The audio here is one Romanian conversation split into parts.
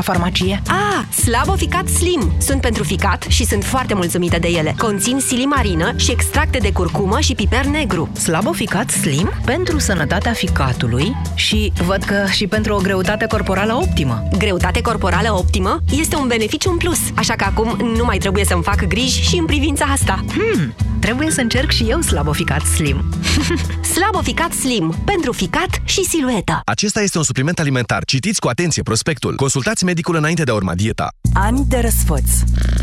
la farmacie? Ah, Slabo Ficat Slim. Sunt pentru ficat și sunt foarte mulțumită de ele. Conțin silimarină și extracte de curcumă și piper negru. Slabo Ficat Slim? Pentru sănătatea ficatului și văd că și pentru o greutate corporală optimă. Greutate corporală optimă este un beneficiu în plus, așa că acum nu mai trebuie să-mi fac griji și în privința asta. Hmm, trebuie să încerc și eu Slabo Ficat Slim. Slabo Ficat Slim. Pentru ficat și silueta. Acesta este un supliment alimentar. Citiți cu atenție prospectul. Consultați medicul înainte de a urma dieta. Ani de răsfăț.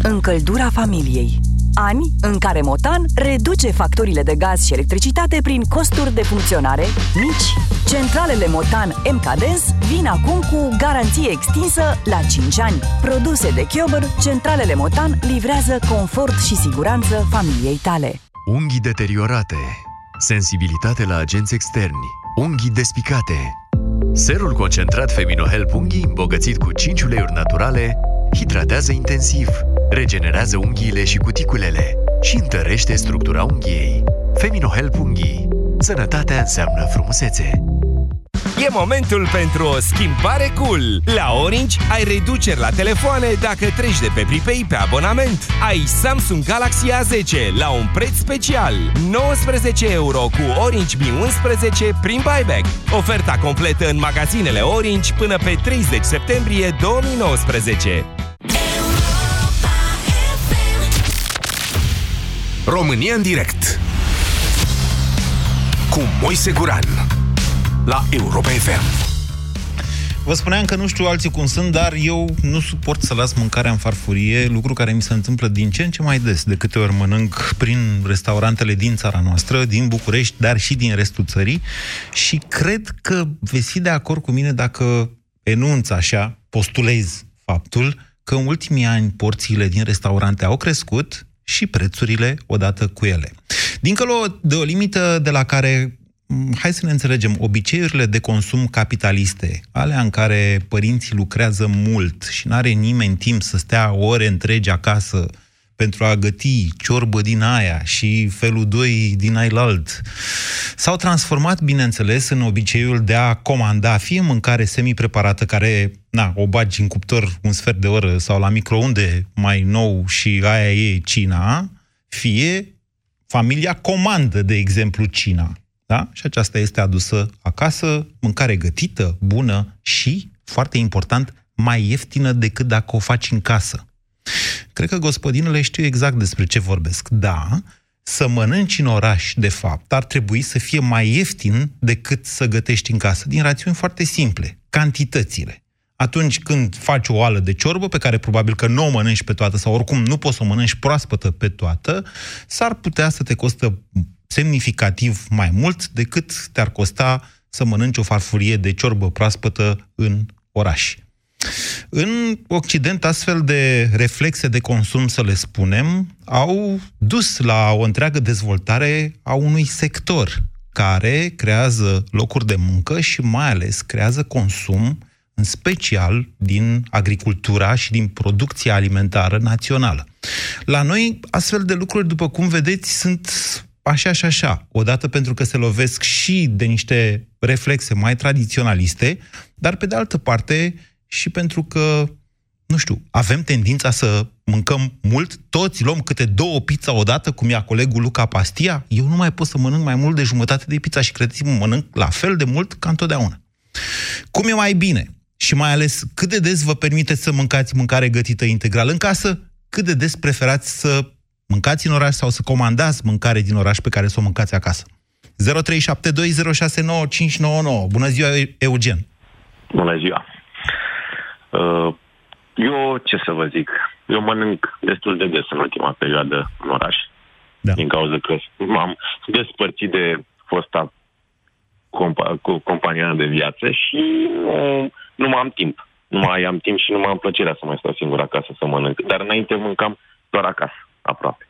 Încăldura familiei. Ani în care Motan reduce facturile de gaz și electricitate prin costuri de funcționare mici. Centralele Motan MKDens vin acum cu garanție extinsă la 5 ani. Produse de Chiober, centralele Motan livrează confort și siguranță familiei tale. Unghii deteriorate, sensibilitate la agenți externi, unghii despicate. Serul concentrat Feminohelp Unghii, îmbogățit cu 5 uleiuri naturale, hidratează intensiv, regenerează unghiile și cuticulele și întărește structura unghiei. Feminohelp Unghii. Sănătatea înseamnă frumusețe. E momentul pentru o schimbare cool! La Orange ai reduceri la telefoane dacă treci de pe Pripei pe abonament. Ai Samsung Galaxy A10 la un preț special. 19 euro cu Orange Mi 11 prin buyback. Oferta completă în magazinele Orange până pe 30 septembrie 2019. România în direct cu Moise Guran la Europa FM. Vă spuneam că nu știu alții cum sunt, dar eu nu suport să las mâncarea în farfurie, lucru care mi se întâmplă din ce în ce mai des, de câte ori mănânc prin restaurantele din țara noastră, din București, dar și din restul țării și cred că veți fi de acord cu mine dacă enunț așa, postulez faptul că în ultimii ani porțiile din restaurante au crescut și prețurile odată cu ele. Dincolo de o limită de la care mm, hai să ne înțelegem, obiceiurile de consum capitaliste, alea în care părinții lucrează mult și nu are nimeni timp să stea ore întregi acasă pentru a găti ciorbă din aia și felul 2 din ailalt, s-au transformat, bineînțeles, în obiceiul de a comanda fie mâncare semi-preparată care, na, o bagi în cuptor un sfert de oră sau la microunde mai nou și aia e cina, fie familia comandă, de exemplu, cina. Da? Și aceasta este adusă acasă, mâncare gătită, bună și, foarte important, mai ieftină decât dacă o faci în casă. Cred că gospodinele știu exact despre ce vorbesc. Da, să mănânci în oraș, de fapt, ar trebui să fie mai ieftin decât să gătești în casă, din rațiuni foarte simple. Cantitățile. Atunci când faci o oală de ciorbă, pe care probabil că nu o mănânci pe toată, sau oricum nu poți să o mănânci proaspătă pe toată, s-ar putea să te costă semnificativ mai mult decât te-ar costa să mănânci o farfurie de ciorbă proaspătă în oraș. În Occident, astfel de reflexe de consum, să le spunem, au dus la o întreagă dezvoltare a unui sector care creează locuri de muncă și mai ales creează consum, în special din agricultura și din producția alimentară națională. La noi, astfel de lucruri, după cum vedeți, sunt așa și așa. Odată pentru că se lovesc și de niște reflexe mai tradiționaliste, dar pe de altă parte și pentru că, nu știu, avem tendința să mâncăm mult, toți luăm câte două pizza odată, cum ia colegul Luca Pastia, eu nu mai pot să mănânc mai mult de jumătate de pizza și credeți-mă, mănânc la fel de mult ca întotdeauna. Cum e mai bine? Și mai ales, cât de des vă permiteți să mâncați mâncare gătită integral în casă? Cât de des preferați să mâncați în oraș sau să comandați mâncare din oraș pe care să o mâncați acasă? 0372069599. Bună ziua, Eugen! Bună ziua! Uh, eu, ce să vă zic, eu mănânc destul de des în ultima perioadă în oraș. Da. Din cauza că m-am despărțit de fosta compa- cu compania de viață și nu, nu mai am timp. Nu mai am timp și nu mai am plăcerea să mai stau singur acasă să mănânc. Dar înainte mâncam doar acasă, aproape.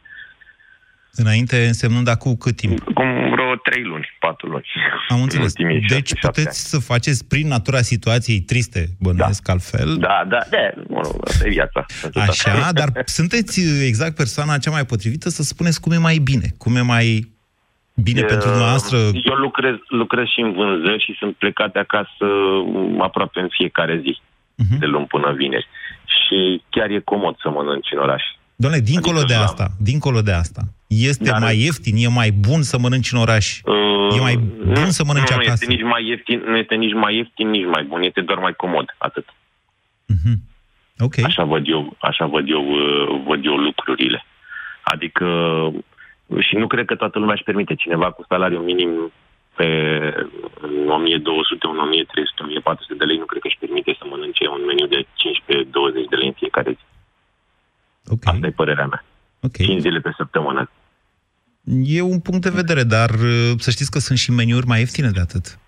Înainte însemnând acum cât timp? Cum vreo trei luni, patru luni. Am înțeles. Deci șapte, puteți șapte să faceți prin natura situației triste, bănuiesc da. altfel. Da, da, da, mă rog, asta e viața. Așa, dar sunteți exact persoana cea mai potrivită să spuneți cum e mai bine, cum e mai bine uh, pentru dumneavoastră. Eu lucrez, lucrez și în vânzări și sunt plecat de acasă aproape în fiecare zi. uh-huh. de luni până vineri. Și chiar e comod să mănânci în oraș. Doamne, dincolo adică de asta, dincolo de asta, este Dar, mai ieftin, e mai bun să mănânci în oraș? Uh, e mai bun nu, să mănânci nu, acasă? Nu este, nici mai ieftin, nu este nici mai ieftin, nici mai bun, este doar mai comod, atât. Uh-huh. Ok. Așa văd eu, așa văd eu, uh, văd eu lucrurile. Adică, și nu cred că toată lumea își permite cineva cu salariu minim pe 1200, 1300, 1400 de lei, nu cred că își permite să mănânce un meniu de 15-20 de lei în fiecare zi. Okay. Asta e părerea mea. Okay. 5 zile pe săptămână. E un punct de vedere, dar uh, să știți că sunt și meniuri mai ieftine de atât.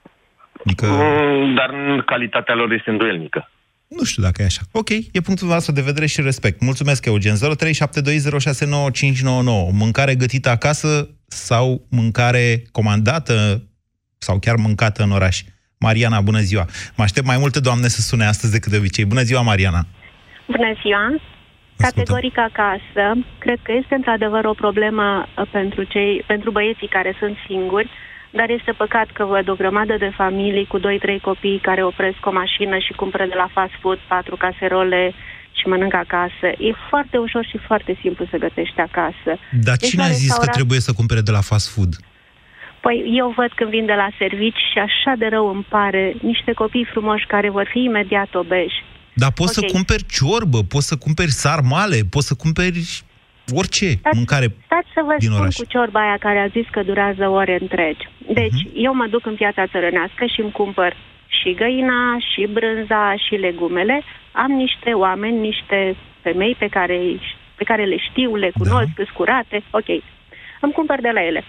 Adică... Mm, dar calitatea lor este îndoielnică. Nu știu dacă e așa. Ok, e punctul vostru de vedere și respect. Mulțumesc, Eugen. 0372069599. Mâncare gătită acasă sau mâncare comandată sau chiar mâncată în oraș? Mariana, bună ziua! Mă aștept mai multe doamne să sune astăzi decât de obicei. Bună ziua, Mariana! Bună ziua! Categoric acasă, cred că este într-adevăr o problemă uh, pentru, cei, pentru băieții care sunt singuri, dar este păcat că văd o grămadă de familii cu 2-3 copii care opresc o mașină și cumpără de la fast food patru caserole și mănâncă acasă. E foarte ușor și foarte simplu să gătești acasă. Dar deci cine a zis restaurant... că trebuie să cumpere de la fast food? Păi eu văd când vin de la servici și așa de rău îmi pare niște copii frumoși care vor fi imediat obeși dar poți okay. să cumperi ciorbă, poți să cumperi sarmale, poți să cumperi orice stați, mâncare stați să vă din spun oraș. cu ciorba aia care a zis că durează ore întregi. Deci, uh-huh. eu mă duc în piața țărănească și îmi cumpăr și găina, și brânza, și legumele. Am niște oameni, niște femei pe care, pe care le știu, le cunosc, da. curate. Ok. Îmi cumpăr de la ele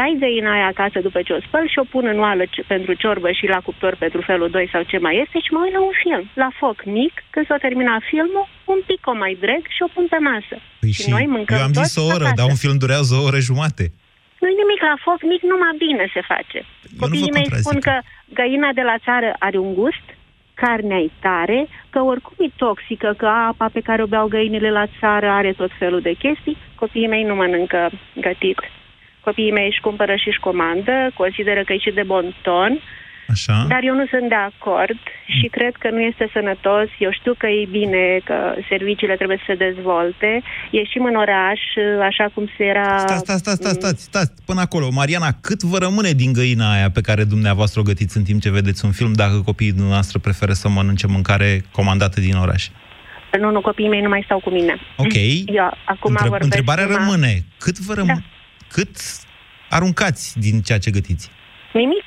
tai găina aia acasă după ce o spăl și o pun în oală pentru ciorbă și la cuptor pentru felul 2 sau ce mai este și mă uit la un film, la foc mic, când s-a terminat filmul, un pic o mai dreg și o pun pe masă. Păi și, și noi mâncăm Eu am zis o oră, acasă. dar un film durează o oră jumate. Nu-i nimic, la foc mic numai bine se face. Eu Copiii mei spun că găina de la țară are un gust, carnea e tare, că oricum e toxică, că apa pe care o beau găinile la țară are tot felul de chestii. Copiii mei nu mănâncă gătit copiii mei își cumpără și își comandă, consideră că e și de bon ton, Așa. Dar eu nu sunt de acord și cred că nu este sănătos. Eu știu că e bine că serviciile trebuie să se dezvolte. Ieșim în oraș, așa cum se era... Stați, stați, stați, stați, stați, stați până acolo. Mariana, cât vă rămâne din găina aia pe care dumneavoastră o gătiți în timp ce vedeți un film, dacă copiii dumneavoastră preferă să mănânce mâncare comandată din oraș? Nu, nu, copiii mei nu mai stau cu mine. Ok. Eu acum Întreb, întrebarea rămâne. Cât vă rămâne? Da cât aruncați din ceea ce gătiți? Nimic.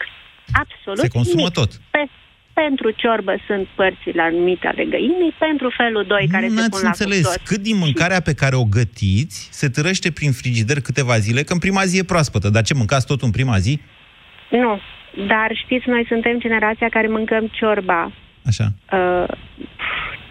Absolut Se consumă nimic. tot. Pe, pentru ciorbă sunt părțile anumite ale găinii, pentru felul 2 care nu se pun la înțeles. cuptor. Cât din mâncarea pe care o gătiți se târăște prin frigider câteva zile, că în prima zi e proaspătă. Dar ce, mâncați tot în prima zi? Nu. Dar știți, noi suntem generația care mâncăm ciorba. Așa. Uh,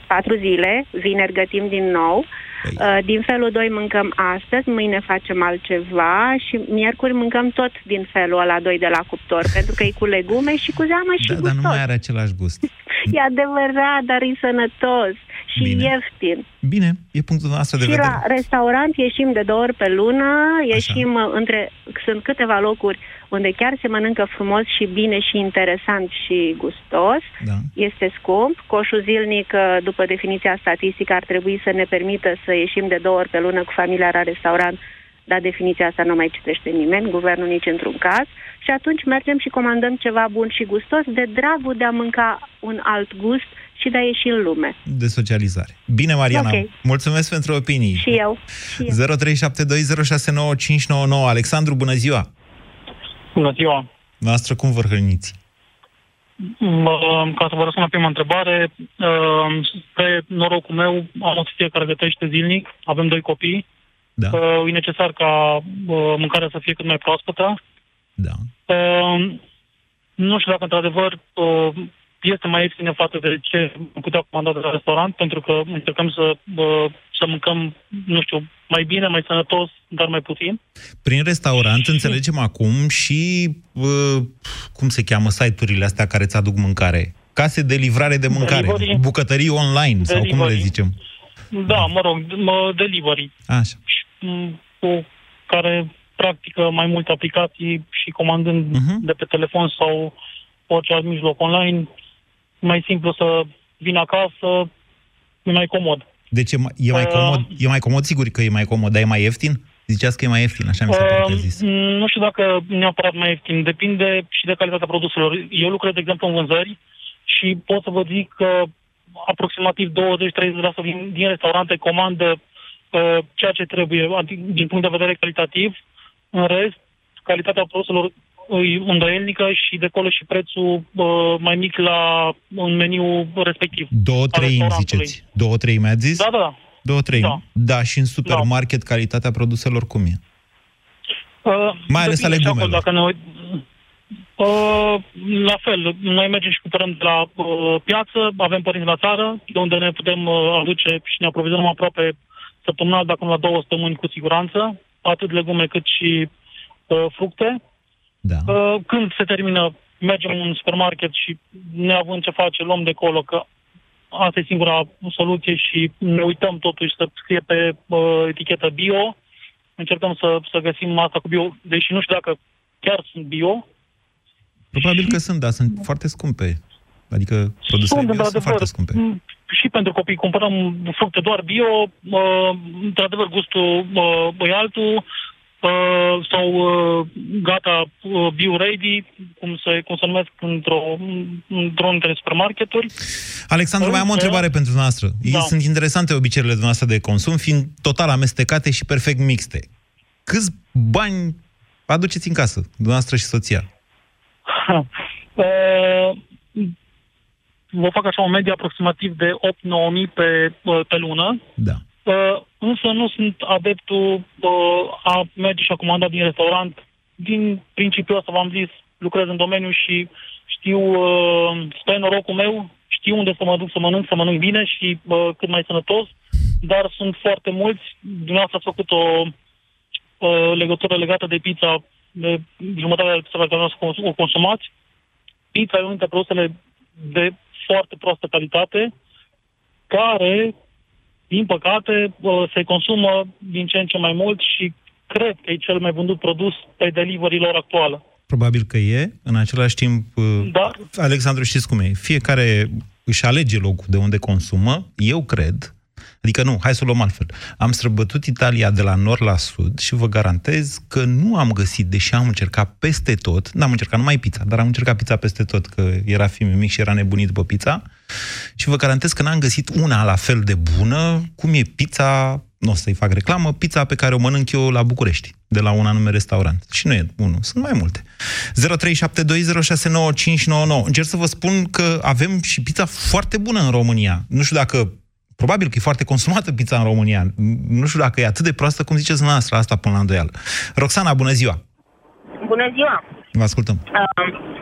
patru zile, vineri gătim din nou, Păi. Uh, din felul 2 mâncăm astăzi, mâine facem altceva și miercuri mâncăm tot din felul ăla 2 de la cuptor, pentru că e cu legume și cu zeamă și da, gustos. Dar nu mai are același gust. e adevărat, dar e sănătos și Bine. ieftin. Bine, e punctul nostru de și vedere. la restaurant ieșim de două ori pe lună, ieșim Așa. între... Sunt câteva locuri unde chiar se mănâncă frumos și bine și interesant și gustos. Da. Este scump. Coșul zilnic, după definiția statistică, ar trebui să ne permită să ieșim de două ori pe lună cu familia la restaurant, dar definiția asta nu mai citește nimeni, guvernul nici într-un caz. Și atunci mergem și comandăm ceva bun și gustos de dragul de a mânca un alt gust și de a ieși în lume. De socializare. Bine, Mariana. Okay. Mulțumesc pentru opinii. Și eu. Și eu. 0372069599. Alexandru, bună ziua! Bună ziua! Noastră, cum vă hrăniți? Ca să vă răspund la prima întrebare, pe norocul meu am o soție care gătește zilnic, avem doi copii. Da. E necesar ca mâncarea să fie cât mai proaspătă. Da. Nu știu dacă într-adevăr este mai ieftină față de ce putea comanda de la restaurant, pentru că încercăm să, să mâncăm, nu știu, mai bine, mai sănătos, dar mai puțin. Prin restaurant înțelegem acum și, cum se cheamă, site-urile astea care îți aduc mâncare. Case de livrare de mâncare, delivery. bucătării online, delivery. sau cum le zicem. Da, mă rog, mă, delivery. Așa. Cu care practică mai multe aplicații și comandând uh-huh. de pe telefon sau orice alt mijloc online, mai simplu să vin acasă, e mai comod. Deci e mai, e mai, comod, uh, e mai comod, sigur că e mai comod, dar e mai ieftin? Ziceați că e mai ieftin, așa mi se pare că zis. Nu știu dacă neapărat mai ieftin, depinde și de calitatea produselor. Eu lucrez, de exemplu, în vânzări și pot să vă zic că aproximativ 20-30% din, din restaurante comandă uh, ceea ce trebuie, adică din punct de vedere calitativ. În rest, calitatea produselor e îndoielnică și de acolo și prețul uh, mai mic la un meniu respectiv. Două treimi, ziceți? Două treimi, ați zis? Da, da. Două treimi? Da. da, și în supermarket da. calitatea produselor cum e? Uh, mai ales ale gumelor. Dacă ne uit... Uh, la fel, noi mergem și cumpărăm de la uh, piață, avem părinți la țară, de unde ne putem uh, aduce și ne aprovizionăm aproape săptămânal, dacă nu la două săptămâni cu siguranță, atât legume cât și uh, fructe. Da. Uh, când se termină, mergem în supermarket și neavând ce face, luăm de acolo, că asta e singura soluție și ne uităm totuși să scrie pe uh, etichetă bio. Încercăm să, să găsim asta cu bio, deși nu știu dacă chiar sunt bio. Probabil și... că sunt, dar sunt foarte scumpe. Adică produsele sunt, bio sunt foarte scumpe. Și pentru copii cumpărăm fructe doar bio, uh, într-adevăr gustul uh, e altul, uh, sau uh, gata uh, bio-ready, cum se, cum se numesc într-o, într-o dintre supermarketuri. Alexandru, mai am o întrebare pentru noastră. Da. Sunt interesante obiceiurile noastre de consum, fiind total amestecate și perfect mixte. Câți bani aduceți în casă, dumneavoastră și soția? Uh, vă fac așa o medie aproximativ de 8-9 mii pe, pe lună. Da. Uh, însă nu sunt adeptul uh, a merge și a comanda din restaurant. Din principiul ăsta v-am zis, lucrez în domeniu și știu, uh, stai norocul meu, știu unde să mă duc să mănânc, să mănânc bine și uh, cât mai sănătos, dar sunt foarte mulți. Dumneavoastră ați făcut o uh, legătură legată de pizza, de jumătatea de pizza pe care o consumați. Pizza e unul dintre produsele de foarte proastă calitate, care din păcate, se consumă din ce în ce mai mult și cred că e cel mai vândut produs pe delivery-lor actuală. Probabil că e. În același timp, da. Alexandru, știți cum e? Fiecare își alege locul de unde consumă. Eu cred Adică nu, hai să o luăm altfel. Am străbătut Italia de la nord la sud și vă garantez că nu am găsit, deși am încercat peste tot, n-am încercat numai pizza, dar am încercat pizza peste tot, că era fiul mic și era nebunit după pizza, și vă garantez că n-am găsit una la fel de bună cum e pizza, nu o să-i fac reclamă, pizza pe care o mănânc eu la București, de la un anume restaurant. Și nu e unul, sunt mai multe. 0372069599. Încerc să vă spun că avem și pizza foarte bună în România. Nu știu dacă Probabil că e foarte consumată pizza în România. Nu știu dacă e atât de proastă cum ziceți noastră, asta până la îndoială. Roxana, bună ziua! Bună ziua! Vă ascultăm. Uh,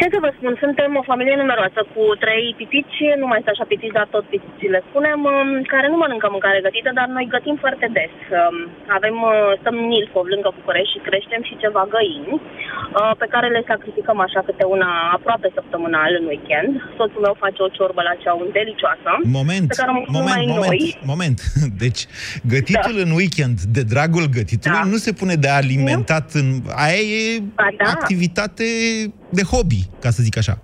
ce să vă spun, suntem o familie numeroasă cu trei pitici, nu mai este așa pitici, dar tot pitici le spunem, um, care nu mănâncă mâncare gătită, dar noi gătim foarte des. Um, avem, uh, stăm în Ilfov, lângă București și creștem și ceva găini, uh, pe care le sacrificăm așa câte una aproape săptămânal în weekend. Soțul meu face o ciorbă la ceaun delicioasă. Moment, pe care moment, moment, noi. moment. Deci, gătitul da. în weekend, de dragul gătitului, da. nu se pune de alimentat în... Aia e ba, da. activitate de hobby, ca să zic așa.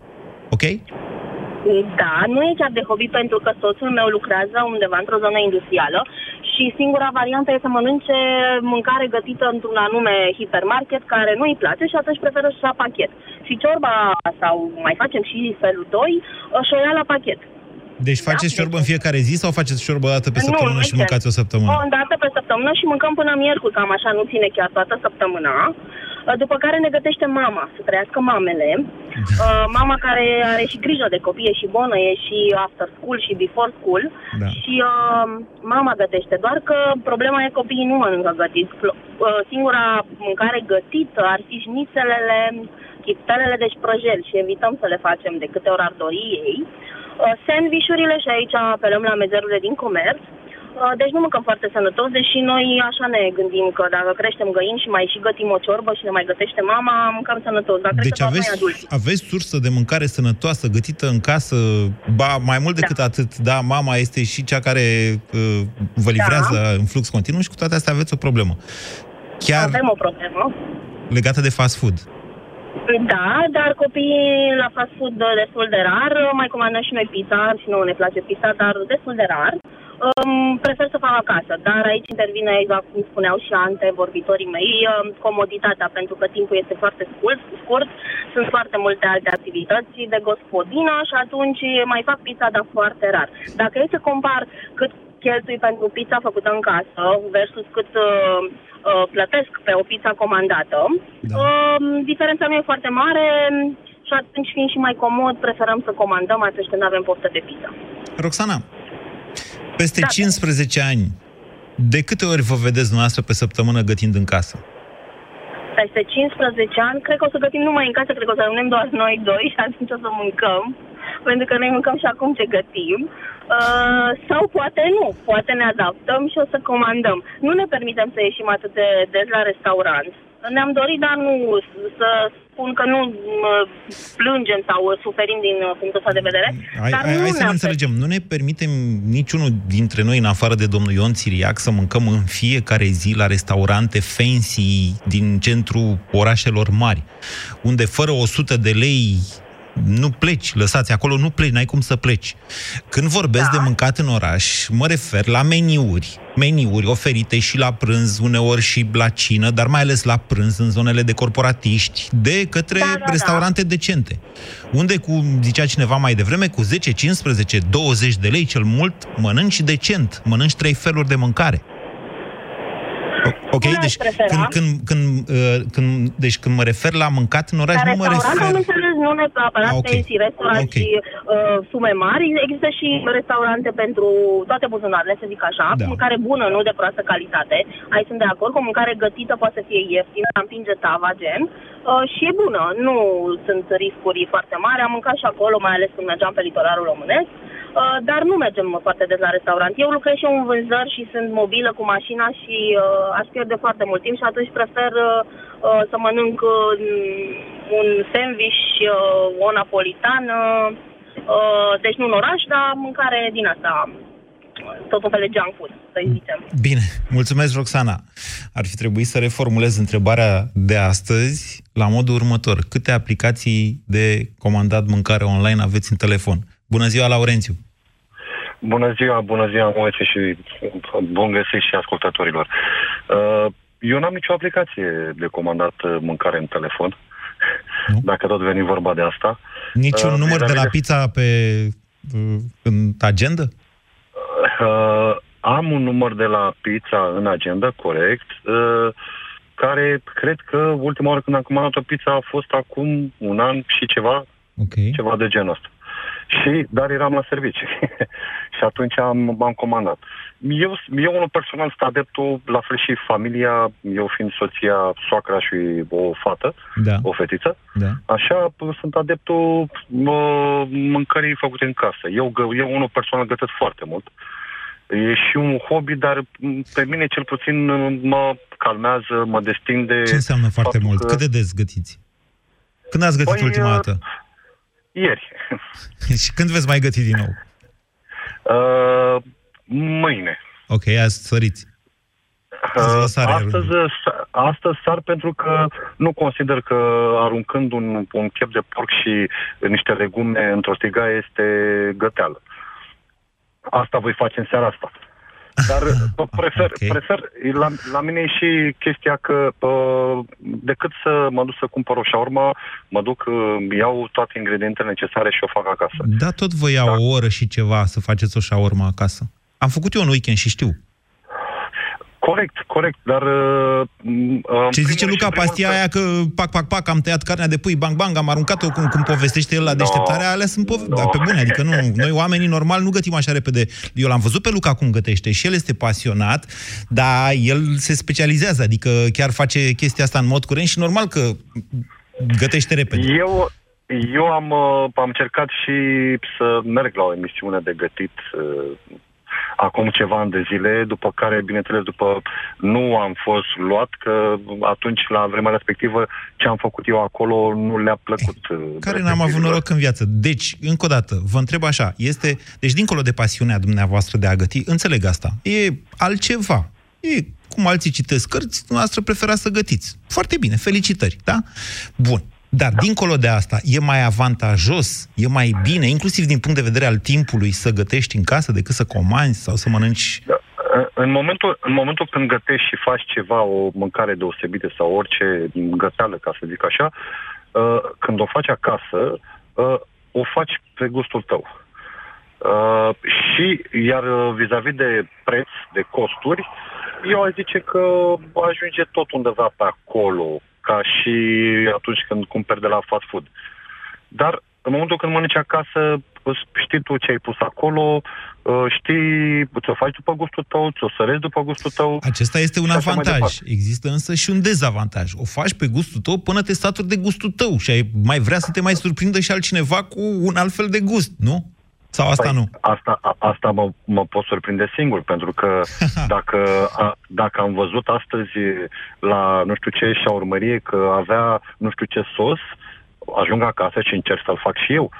Ok? Da, nu e chiar de hobby pentru că soțul meu lucrează undeva într-o zonă industrială și singura variantă e să mănânce mâncare gătită într-un anume hipermarket care nu îi place și atunci preferă să la pachet. Și ciorba sau mai facem și felul 2 și o ia la pachet. Deci faceți da, ciorbă în fiecare zi sau faceți ciorbă o dată pe săptămână nu, și mâncați o săptămână? O dată pe săptămână și mâncăm până miercuri, cam așa, nu ține chiar toată săptămâna. După care ne gătește mama, să trăiască mamele. Uh, mama care are și grijă de copii, e și bonă, e și after school și before school. Da. Și uh, mama gătește, doar că problema e copiii nu mănâncă gătit. Uh, singura mâncare gătită ar fi șnițelele, chiptelele de șprăjel și evităm să le facem de câte ori ar dori ei. Uh, sandvișurile și aici apelăm la mezerurile din comerț. Uh, deci nu mâncăm foarte sănătos, deși noi așa ne gândim că dacă creștem găini și mai și gătim o ciorbă și ne mai gătește mama, mâncăm sănătos. Dar deci aveți, aveți sursă de mâncare sănătoasă, gătită în casă, ba mai mult decât da. atât, da, mama este și cea care uh, vă livrează da. în flux continuu și cu toate astea aveți o problemă. Chiar Avem o problemă. Legată de fast food. Da, dar copiii la fast food uh, destul de rar, mai comandăm și noi pizza și nu ne place pizza, dar destul de rar. Um, prefer să fac acasă, dar aici intervine, exact cum spuneau și antevorbitorii mei, um, comoditatea, pentru că timpul este foarte scurt, scurt, sunt foarte multe alte activități de gospodină și atunci mai fac pizza, dar foarte rar. Dacă e să compar cât cheltui pentru pizza făcută în casă versus cât uh, uh, plătesc pe o pizza comandată, da. uh, diferența nu e foarte mare și atunci fiind și mai comod, preferăm să comandăm atunci când avem poftă de pizza. Roxana, peste da. 15 ani, de câte ori vă vedeți dumneavoastră pe săptămână gătind în casă? Peste 15 ani, cred că o să gătim numai în casă, cred că o să rămânem doar noi doi și atunci o să mâncăm, pentru că noi mâncăm și acum ce gătim. Uh, sau poate nu, poate ne adaptăm și o să comandăm. Nu ne permitem să ieșim atât de des la restaurant. Ne-am dorit, dar nu să spun că nu plângem sau suferim din uh, punctul ăsta de vedere. Hai, dar hai, nu hai să ne înțelegem. Nu ne permitem niciunul dintre noi, în afară de domnul Ion Țiriac, să mâncăm în fiecare zi la restaurante fancy din centrul orașelor mari, unde fără 100 de lei nu pleci, lăsați acolo, nu pleci, n-ai cum să pleci. Când vorbesc da. de mâncat în oraș, mă refer la meniuri, meniuri oferite și la prânz, uneori și la cină, dar mai ales la prânz în zonele de corporatiști, de către da, da, restaurante da. decente. Unde, cu, zicea cineva mai devreme, cu 10, 15, 20 de lei cel mult, mănânci decent, mănânci trei feluri de mâncare. Ok, deci când, când, când, uh, când, deci când mă refer la mâncat în oraș, nu mă refer... Am înțeles, nu neapărat ah, okay. și restaurant okay. și uh, sume mari. Există și restaurante pentru toate buzunarele, să zic așa, da. mâncare bună, nu de proastă calitate. Aici sunt de acord, cu mâncare gătită poate să fie ieftină, împinge tava, gen. Uh, și e bună, nu sunt riscuri foarte mari. Am mâncat și acolo, mai ales când mergeam pe litoralul românesc. Uh, dar nu mergem foarte des la restaurant. Eu lucrez și eu în vânzări și sunt mobilă cu mașina și uh, aș pierde foarte mult timp și atunci prefer uh, uh, să mănânc uh, un sandwich, uh, o napolitană, uh, deci nu în oraș, dar mâncare din asta tot un fel de junk food, să zicem. Bine, mulțumesc, Roxana. Ar fi trebuit să reformulez întrebarea de astăzi la modul următor. Câte aplicații de comandat mâncare online aveți în telefon? Bună ziua, Laurențiu! Bună ziua, bună ziua, Moise, și bun găsit și ascultătorilor. Uh, eu n-am nicio aplicație de comandat mâncare în telefon, nu? dacă tot veni vorba de asta. Niciun uh, număr de la pizza pe uh, în agenda? Uh, am un număr de la pizza în agenda, corect, uh, care cred că ultima oară când am comandat o pizza a fost acum un an și ceva, okay. ceva de genul ăsta. Și, dar eram la serviciu. și atunci am, m-am comandat. Eu, eu unul personal sunt adeptul, la fel și familia, eu fiind soția, soacra și o fată, da. o fetiță, da. așa sunt adeptul mă, mâncării făcute în casă. Eu, eu unul personal gătesc foarte mult. E și un hobby, dar pe mine cel puțin mă calmează, mă destinde. Ce înseamnă foarte mult? Că... Cât de des gătiți? Când ați gătit păi, ultima dată? Ieri. Și când veți mai găti din nou? Uh, mâine. Ok, azi săriți. Uh, astăzi, astăzi sar pentru că nu consider că aruncând un, un chep de porc și niște legume într-o stigaie este găteală. Asta voi face în seara asta. Dar prefer, okay. prefer la, la mine e și chestia că uh, decât să mă duc să cumpăr o șaurma, mă duc, uh, iau toate ingredientele necesare și o fac acasă. Da, tot vă iau da. o oră și ceva să faceți o șaurma acasă. Am făcut eu un weekend și știu. Corect, corect, dar... Uh, uh Ce zice Luca Pastia aia că pac, pac, pac, am tăiat carnea de pui, bang, bang, am aruncat-o cum, cum povestește el la deșteptarea, alea sunt pove- no. da, pe bune, adică nu, noi oamenii normal nu gătim așa repede. Eu l-am văzut pe Luca cum gătește și el este pasionat, dar el se specializează, adică chiar face chestia asta în mod curent și normal că gătește repede. Eu, eu am, uh, am încercat și să merg la o emisiune de gătit uh, acum ceva ani de zile, după care, bineînțeles, după nu am fost luat, că atunci, la vremea respectivă, ce am făcut eu acolo nu le-a plăcut. Eh, care n-am avut noroc în viață. Deci, încă o dată, vă întreb așa, este, deci dincolo de pasiunea dumneavoastră de a găti, înțeleg asta, e altceva. E cum alții citesc cărți, noastră preferați să gătiți. Foarte bine, felicitări, da? Bun. Dar, dincolo de asta, e mai avantajos, e mai bine, inclusiv din punct de vedere al timpului, să gătești în casă decât să comanzi sau să mănânci da. În momentul, în momentul când gătești și faci ceva, o mâncare deosebită sau orice găteală, ca să zic așa, uh, când o faci acasă, uh, o faci pe gustul tău. Uh, și, iar vis-a-vis de preț, de costuri, eu aș zice că ajunge tot undeva pe acolo, ca și atunci când cumperi de la fast food. Dar în momentul când mănânci acasă, știi tu ce ai pus acolo, uh, știi, ți-o faci după gustul tău, ți-o sărezi după gustul tău. Acesta este un avantaj. Există însă și un dezavantaj. O faci pe gustul tău până te saturi de gustul tău și ai mai vrea să te mai surprindă și altcineva cu un alt fel de gust, nu? Sau asta păi, nu? Asta, a, asta mă, mă pot surprinde singur, pentru că dacă, a, dacă am văzut astăzi la nu știu ce și-a urmărie că avea nu știu ce sos, ajung acasă și încerc să-l fac și eu.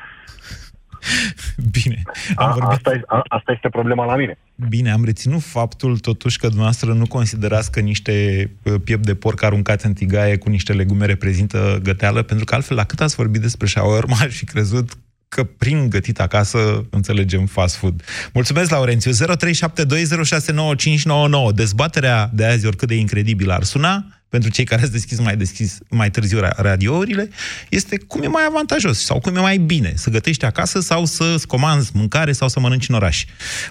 Bine. Am a, vorbit... asta, a, asta este problema la mine. Bine, am reținut faptul totuși că dumneavoastră nu considerați că niște uh, piept de porc aruncați în tigaie cu niște legume reprezintă găteală, pentru că altfel, la cât ați vorbit despre shawarma, aș fi crezut că prin gătit acasă înțelegem fast food. Mulțumesc, Laurențiu. 0372069599. Dezbaterea de azi, oricât de incredibil ar suna, pentru cei care ați deschis mai, deschis mai târziu radiourile, este cum e mai avantajos sau cum e mai bine să gătești acasă sau să-ți comanzi mâncare sau să mănânci în oraș.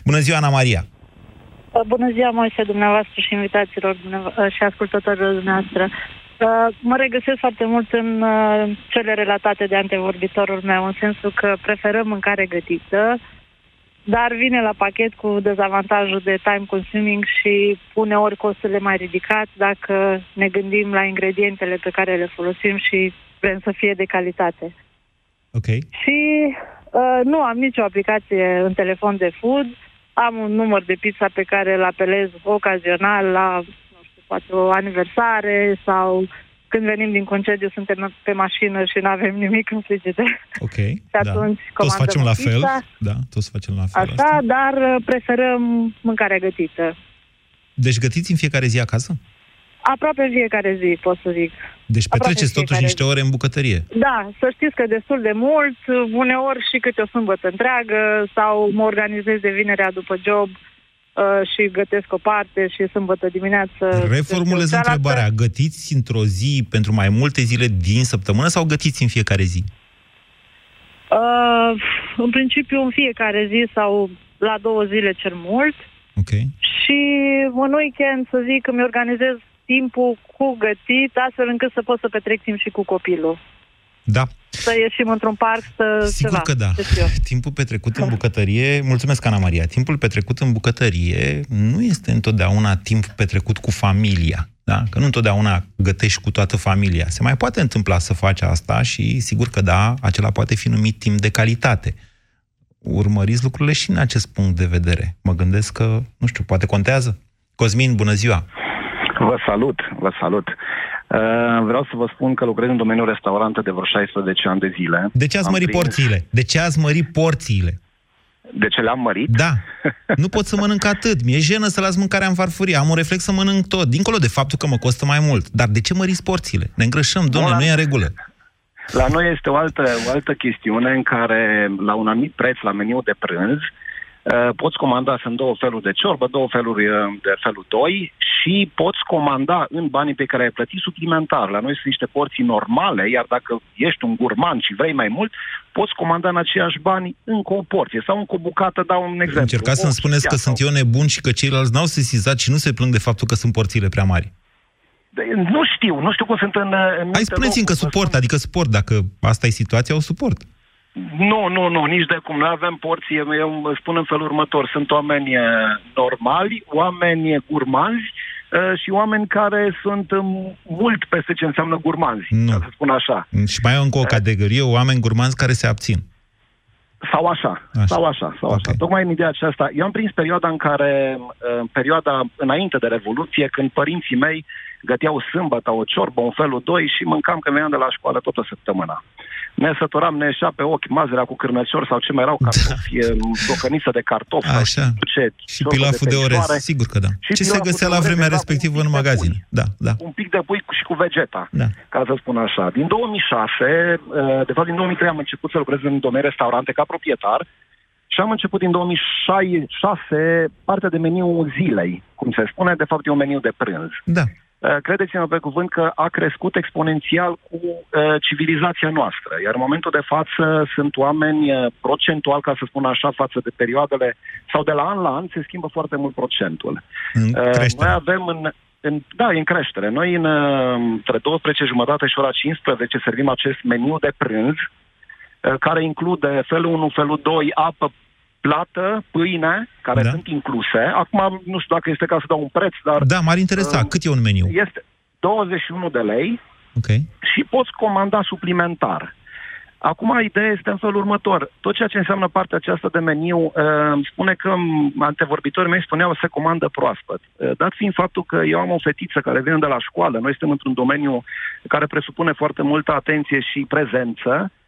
Bună ziua, Ana Maria! Bună ziua, Moise, dumneavoastră și invitațiilor și ascultătorilor dumneavoastră. Uh, mă regăsesc foarte mult în uh, cele relatate de antevorbitorul meu, în sensul că preferăm mâncare gătită, dar vine la pachet cu dezavantajul de time consuming și uneori costurile mai ridicat dacă ne gândim la ingredientele pe care le folosim și vrem să fie de calitate. Ok. Și uh, nu am nicio aplicație în telefon de food, am un număr de pizza pe care îl apelez ocazional la poate o aniversare sau când venim din concediu suntem pe mașină și nu avem nimic în frigider. Ok, și da. atunci da. Toți facem la fel, pizza. da, toți facem la fel. Așa, asta. dar uh, preferăm mâncarea gătită. Deci gătiți în fiecare zi acasă? Aproape în fiecare zi, pot să zic. Deci petreceți totuși niște ore în bucătărie. Da, să știți că destul de mult, uneori și câte o sâmbătă întreagă, sau mă organizez de vinerea după job, Uh, și gătesc o parte și sâmbătă dimineață... Reformulez întrebarea. Gătiți într-o zi pentru mai multe zile din săptămână sau gătiți în fiecare zi? Uh, în principiu în fiecare zi sau la două zile cel mult. Ok. Și în weekend, să zic, îmi organizez timpul cu gătit, astfel încât să pot să petrec timp și cu copilul. Da. Să ieșim într-un parc, să... Sigur ceva, că da. Timpul petrecut în bucătărie, mulțumesc, Ana Maria, timpul petrecut în bucătărie nu este întotdeauna timp petrecut cu familia. Da? Că nu întotdeauna gătești cu toată familia. Se mai poate întâmpla să faci asta și sigur că da, acela poate fi numit timp de calitate. Urmăriți lucrurile și în acest punct de vedere. Mă gândesc că, nu știu, poate contează. Cosmin, bună ziua! Vă salut, vă salut. Uh, vreau să vă spun că lucrez în domeniul restaurante de vreo 16 ani de zile. De ce ați mărit prins... porțiile? De ce ați mărit porțiile? De ce le-am mărit? Da. Nu pot să mănânc atât. Mi-e jenă să las mâncarea în farfurie. Am un reflex să mănânc tot, dincolo de faptul că mă costă mai mult. Dar de ce măriți porțiile? Ne îngrășăm, domnule, nu e în regulă. La noi este o altă, o altă chestiune în care, la un anumit preț, la meniu de prânz, Uh, poți comanda, sunt două feluri de ciorbă, două feluri uh, de felul 2 și poți comanda în banii pe care ai plătit suplimentar. La noi sunt niște porții normale, iar dacă ești un gurman și vrei mai mult, poți comanda în aceiași bani încă o porție sau încă o bucată, dau un exemplu. Încercați să-mi spuneți că sunt eu nebun și că ceilalți n-au sesizat și nu se plâng de faptul că sunt porțiile prea mari. Nu știu, nu știu cum sunt în... în Hai spuneți-mi că suport, adică suport, dacă asta e situația, o suport. Nu, nu, nu, nici de cum. Noi avem porții, eu spun în felul următor, sunt oameni eh, normali, oameni gurmanzi eh, și oameni care sunt mult peste ce înseamnă gurmanzi, nu. să spun așa. Și mai e încă o eh. categorie, oameni gurmanzi care se abțin. Sau așa, așa. sau așa, sau okay. așa. Tocmai în ideea aceasta. Eu am prins perioada în care, în perioada înainte de Revoluție, când părinții mei găteau sâmbătă o ciorbă, un felul doi și mâncam când veneam de la școală toată săptămâna. Ne săturam, ne ieșea pe ochi mazărea cu cârnăciori sau ce mai erau cartofi, da. tocăniță de cartofi. Așa. Sau ce, și pilaful de, de orez, sigur că da. Și ce se găsea la vremea respectivă în magazin. Da, da. Un pic de pui și cu vegeta, da. ca să spun așa. Din 2006, de fapt din 2003 am început să lucrez în domeniul restaurante ca proprietar și am început din 2006 partea de meniu zilei, cum se spune, de fapt e un meniu de prânz. Da. Uh, credeți-mă pe cuvânt că a crescut exponențial cu uh, civilizația noastră. Iar în momentul de față sunt oameni uh, procentual, ca să spun așa, față de perioadele, sau de la an la an se schimbă foarte mult procentul. În noi avem în, în, da, e în creștere. Noi în, între 12 jumătate și ora 15 servim acest meniu de prânz, care include felul 1, felul 2, apă, plată, pâine, care da. sunt incluse. Acum, nu știu dacă este ca să dau un preț, dar... Da, m-ar interesa. Uh, Cât e un meniu? Este 21 de lei okay. și poți comanda suplimentar. Acum, ideea este în felul următor. Tot ceea ce înseamnă partea aceasta de meniu uh, spune că antevorbitorii mei spuneau se comandă proaspăt. Uh, dat fiind faptul că eu am o fetiță care vine de la școală, noi suntem într-un domeniu care presupune foarte multă atenție și prezență, uh,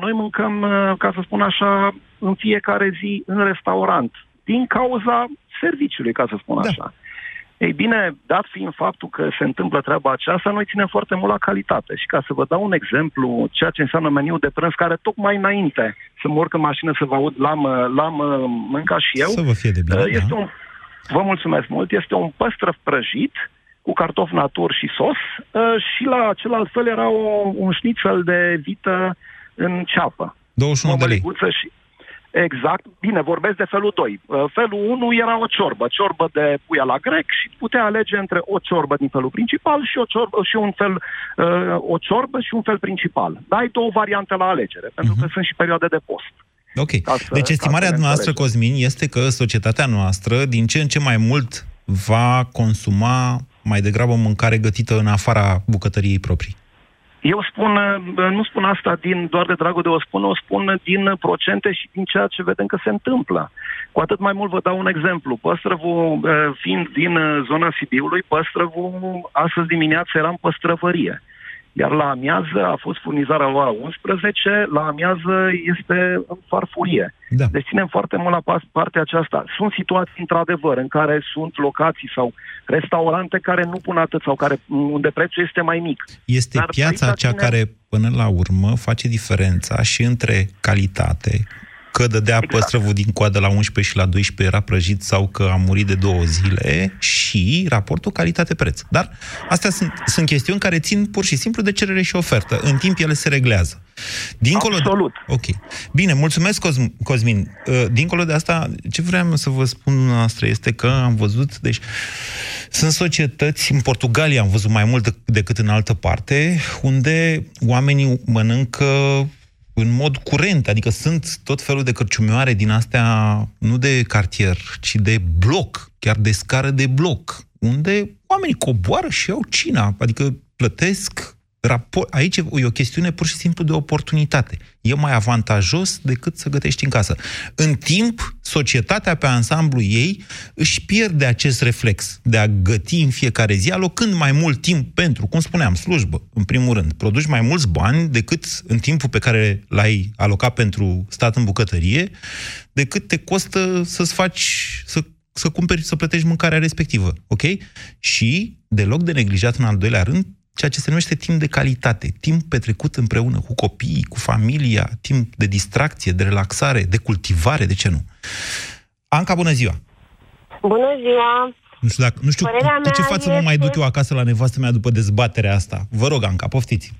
noi mâncăm, uh, ca să spun așa, în fiecare zi în restaurant, din cauza serviciului, ca să spun da. așa. Ei bine, dat fiind faptul că se întâmplă treaba aceasta, noi ținem foarte mult la calitate. Și ca să vă dau un exemplu, ceea ce înseamnă meniu de prânz, care tocmai înainte să mă urc în mașină să vă aud, l-am, l-am mâncat și eu. Să vă fie de bine, este da. un, Vă mulțumesc mult. Este un păstrăv prăjit cu cartof natur și sos și la celălalt fel era o, un șnițel de vită în ceapă. 21 de lei. Și, Exact. Bine, vorbesc de felul 2. Uh, felul 1 era o ciorbă, ciorbă de puia la grec și putea alege între o ciorbă din felul principal și, o ciorbă, și un fel, uh, o ciorbă și un fel principal. Dai două variante la alegere, pentru uh-huh. că sunt și perioade de post. Ok. Să, deci estimarea noastră, Cosmin, este că societatea noastră din ce în ce mai mult va consuma mai degrabă mâncare gătită în afara bucătăriei proprii. Eu spun, nu spun asta din doar de dragul de o spun, o spun din procente și din ceea ce vedem că se întâmplă. Cu atât mai mult vă dau un exemplu. Păstrăvul, fiind din zona Sibiului, Păstrăvul, astăzi dimineață era în păstrăvărie. Iar la amiază a fost furnizarea la 11, la amiază este în farfurie. Da. Deci ținem foarte mult la partea aceasta. Sunt situații, într-adevăr, în care sunt locații sau restaurante care nu pun atât sau care, unde prețul este mai mic. Este Dar piața cea ține... care, până la urmă, face diferența și între calitate, că dădea exact. păstrăvul din coadă la 11 și la 12 era prăjit sau că a murit de două zile și raportul calitate-preț. Dar astea sunt, sunt chestiuni care țin pur și simplu de cerere și ofertă. În timp ele se reglează. Dincolo Absolut. De... Ok. Bine, mulțumesc, Cosmin. Uh, dincolo de asta, ce vreau să vă spun noastră este că am văzut, deci sunt societăți, în Portugalia am văzut mai mult decât în altă parte, unde oamenii mănâncă în mod curent, adică sunt tot felul de cărciumioare din astea, nu de cartier, ci de bloc, chiar de scară de bloc, unde oamenii coboară și iau cina, adică plătesc raport, aici e o chestiune pur și simplu de oportunitate. E mai avantajos decât să gătești în casă. În timp, societatea pe ansamblu ei își pierde acest reflex de a găti în fiecare zi, alocând mai mult timp pentru, cum spuneam, slujbă, în primul rând. Produci mai mulți bani decât în timpul pe care l-ai alocat pentru stat în bucătărie, decât te costă să-ți faci, să să cumperi, să plătești mâncarea respectivă, ok? Și, deloc de neglijat în al doilea rând, ceea ce se numește timp de calitate, timp petrecut împreună cu copiii, cu familia, timp de distracție, de relaxare, de cultivare, de ce nu? Anca, bună ziua! Bună ziua! Nu știu, dacă, nu știu cu, ce față este... mă mai duc eu acasă la nevastă mea după dezbaterea asta. Vă rog, Anca, poftiți!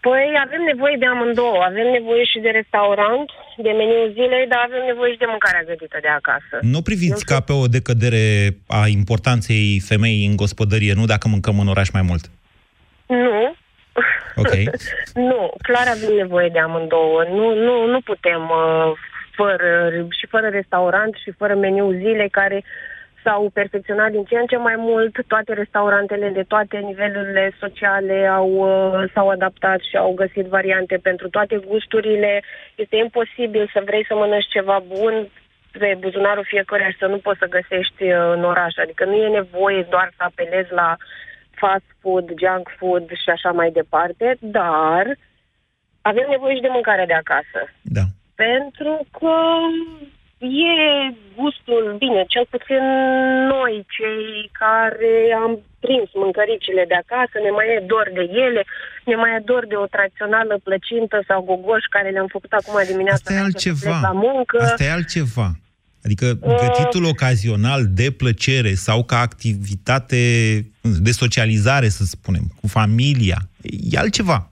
Păi avem nevoie de amândouă. Avem nevoie și de restaurant, de meniu zilei, dar avem nevoie și de mâncarea gătită de acasă. Nu priviți nu ca pe o decădere a importanței femeii în gospodărie, nu dacă mâncăm în oraș mai mult? Nu. Ok. nu, clar avem nevoie de amândouă. Nu, nu, nu putem uh, fără, și fără restaurant și fără meniu zile care s-au perfecționat din ce în ce mai mult, toate restaurantele de toate nivelurile sociale au, uh, s-au adaptat și au găsit variante pentru toate gusturile. Este imposibil să vrei să mănânci ceva bun pe buzunarul fiecăruia și să nu poți să găsești uh, în oraș. Adică nu e nevoie doar să apelezi la fast food, junk food și așa mai departe, dar avem nevoie și de mâncare de acasă. Da. Pentru că e gustul, bine, cel puțin noi, cei care am prins mâncăricile de acasă, ne mai e dor de ele, ne mai e dor de o tradițională plăcintă sau gogoș care le-am făcut acum dimineața. Asta e altceva. La muncă. Asta e altceva. Adică gătitul ocazional de plăcere sau ca activitate de socializare, să spunem, cu familia, e altceva.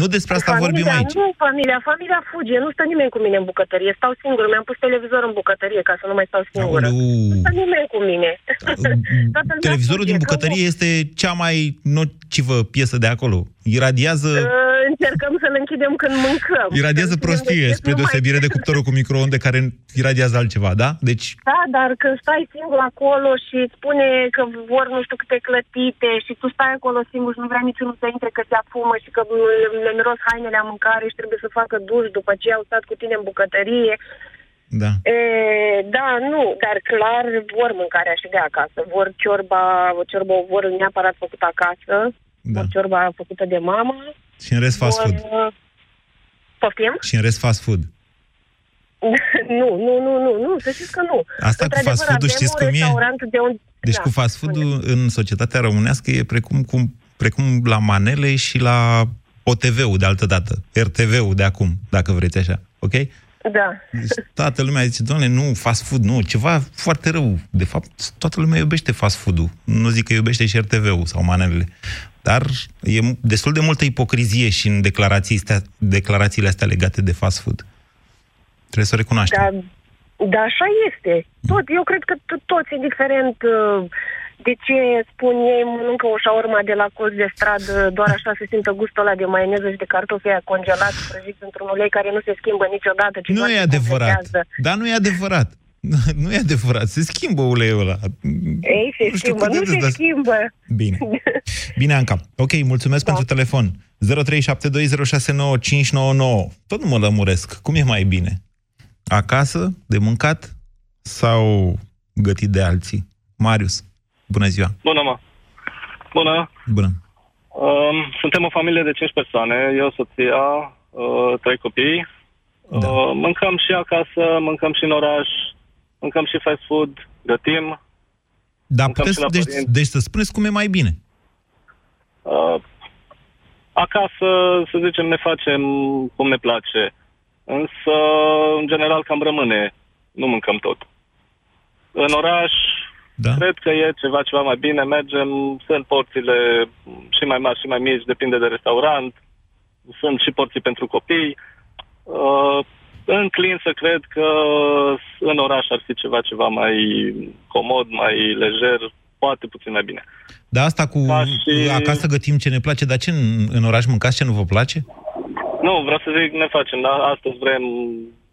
Nu despre asta familia, vorbim aici. Nu, familia, familia fuge, nu stă nimeni cu mine în bucătărie, stau singur, mi-am pus televizor în bucătărie ca să nu mai stau singură. Aoleu. Nu stă nimeni cu mine. Toată lumea Televizorul fuge, din că bucătărie este cea mai nocivă piesă de acolo. Iradiază, Uh, încercăm să-l închidem când mâncăm. iradiază Să închidem prostie, deschis, spre nu mai- deosebire de cuptorul cu microunde care iradiază altceva, da? Deci, Da, dar când stai singur acolo și îți spune că vor nu știu câte clătite și tu stai acolo singur și nu vrea niciunul să intre că se afumă și că le miros hainele la mâncare și trebuie să facă duș după ce au stat cu tine în bucătărie. da. E, da, nu, dar clar vor mâncarea și de acasă. Vor ciorba, ciorba o vor neapărat făcută acasă, Da. vor ciorba făcută de mama. Și în rest fast vor, food. uh, Poftim? Și în rest fast food. nu, nu, nu, nu, nu, să știți că nu. Asta cu Într-adevăr, fast food-ul avem știți un cum e? restaurant de unde... Deci da, cu fast food-ul în societatea românească e precum, cum, precum la manele și la OTV-ul de altă dată, RTV-ul de acum, dacă vreți așa, ok? Da. Deci toată lumea zice, doamne, nu, fast food, nu, ceva foarte rău. De fapt, toată lumea iubește fast food-ul. Nu zic că iubește și RTV-ul sau manelele. Dar e destul de multă ipocrizie și în declarații astea, declarațiile astea legate de fast food. Trebuie să o recunoaștem. Da, da, așa este. Tot, eu cred că to- toți, indiferent uh, de ce spun ei, mănâncă o șaorma de la colț de stradă, doar așa se simtă gustul ăla de maioneză și de cartofi aia congelați, prăjiți într-un ulei care nu se schimbă niciodată. Ci Nu doar e se adevărat. completează. Dar nu e adevărat. Nu e adevărat. Se schimbă uleiul ăla. Ei, se Nu știu schimbă, cât de nu des, se dar- schimbă. Bine. Bine, Anca. Ok, mulțumesc Da. pentru telefon. 0372069599. Tot nu mă lămuresc. Cum e mai bine? Acasă, de mâncat sau gătit de alții? Marius, bună ziua. Bună, mă. Bună. Bună. Um, suntem o familie de 5 persoane, eu, soția, uh, trei copii. Da. Uh, mâncăm și acasă, mâncăm și în oraș, mâncăm și fast food, gătim. Dar Mâncăm puteți, și la deci, părinți. deci să spuneți cum e mai bine. Uh, acasă, să zicem, ne facem cum ne place. Însă, în general, cam rămâne. Nu mâncăm tot. În oraș, da. cred că e ceva, ceva mai bine. Mergem, sunt porțiile și mai mari și mai mici, depinde de restaurant. Sunt și porții pentru copii. Uh, înclin să cred că în oraș ar fi ceva, ceva mai comod, mai lejer, poate puțin mai bine. Dar asta cu Da, și- acasă gătim ce ne place, dar ce în, în oraș mâncați ce nu vă place? Nu, vreau să zic, ne facem, dar astăzi vrem,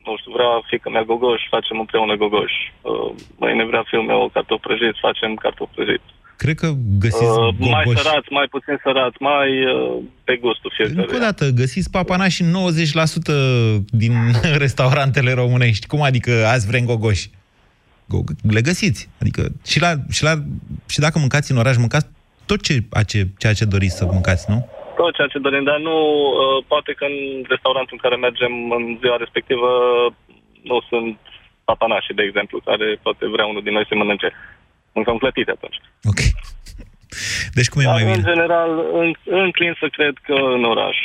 nu știu, vrea fică mea gogoș, facem împreună gogoș. Uh, mâine vrea fiul meu cartofi prăjiți, facem cartofi prăjiți. Cred că găsiți Uh, mai gogoși. sărați, mai puțin sărați, mai uh, pe gustul Încă o fiecăruia. dată, găsiți papanași în 90% din restaurantele românești. Cum adică azi vrem gogoși? Go- Le găsiți. Adică și, la, și, la, și dacă mâncați în oraș, mâncați tot ce, ce, ceea ce doriți să mâncați, nu? Tot ceea ce dorim, dar nu, uh, poate că în restaurantul în care mergem în ziua respectivă nu sunt papanașii, de exemplu, care poate vrea unul din noi să mănânce. Mâncăm clătite atunci. Deci cum e Dar, mai în bine? general, în, înclin să cred că în oraș.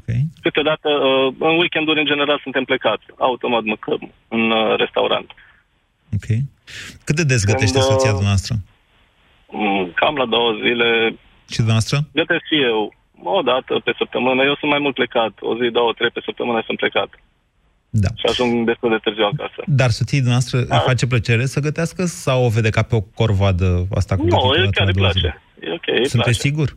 Okay. Câteodată, uh, în weekenduri, în general, suntem plecați. Automat mâncăm în uh, restaurant. Ok. Cât de des gătește Când, uh, soția dumneavoastră? Mm, Cam la două zile. Și dumneavoastră? Gătesc și eu. O dată pe săptămână. Eu sunt mai mult plecat. O zi, două, trei pe săptămână sunt plecat. Da. Și ajung destul de târziu acasă. Dar soției dumneavoastră Da. îi face plăcere să gătească sau o vede ca pe o corvadă asta cu Nu, gătitul e la chiar îi două place. zile? E ok, îi Sunteți place. sigur?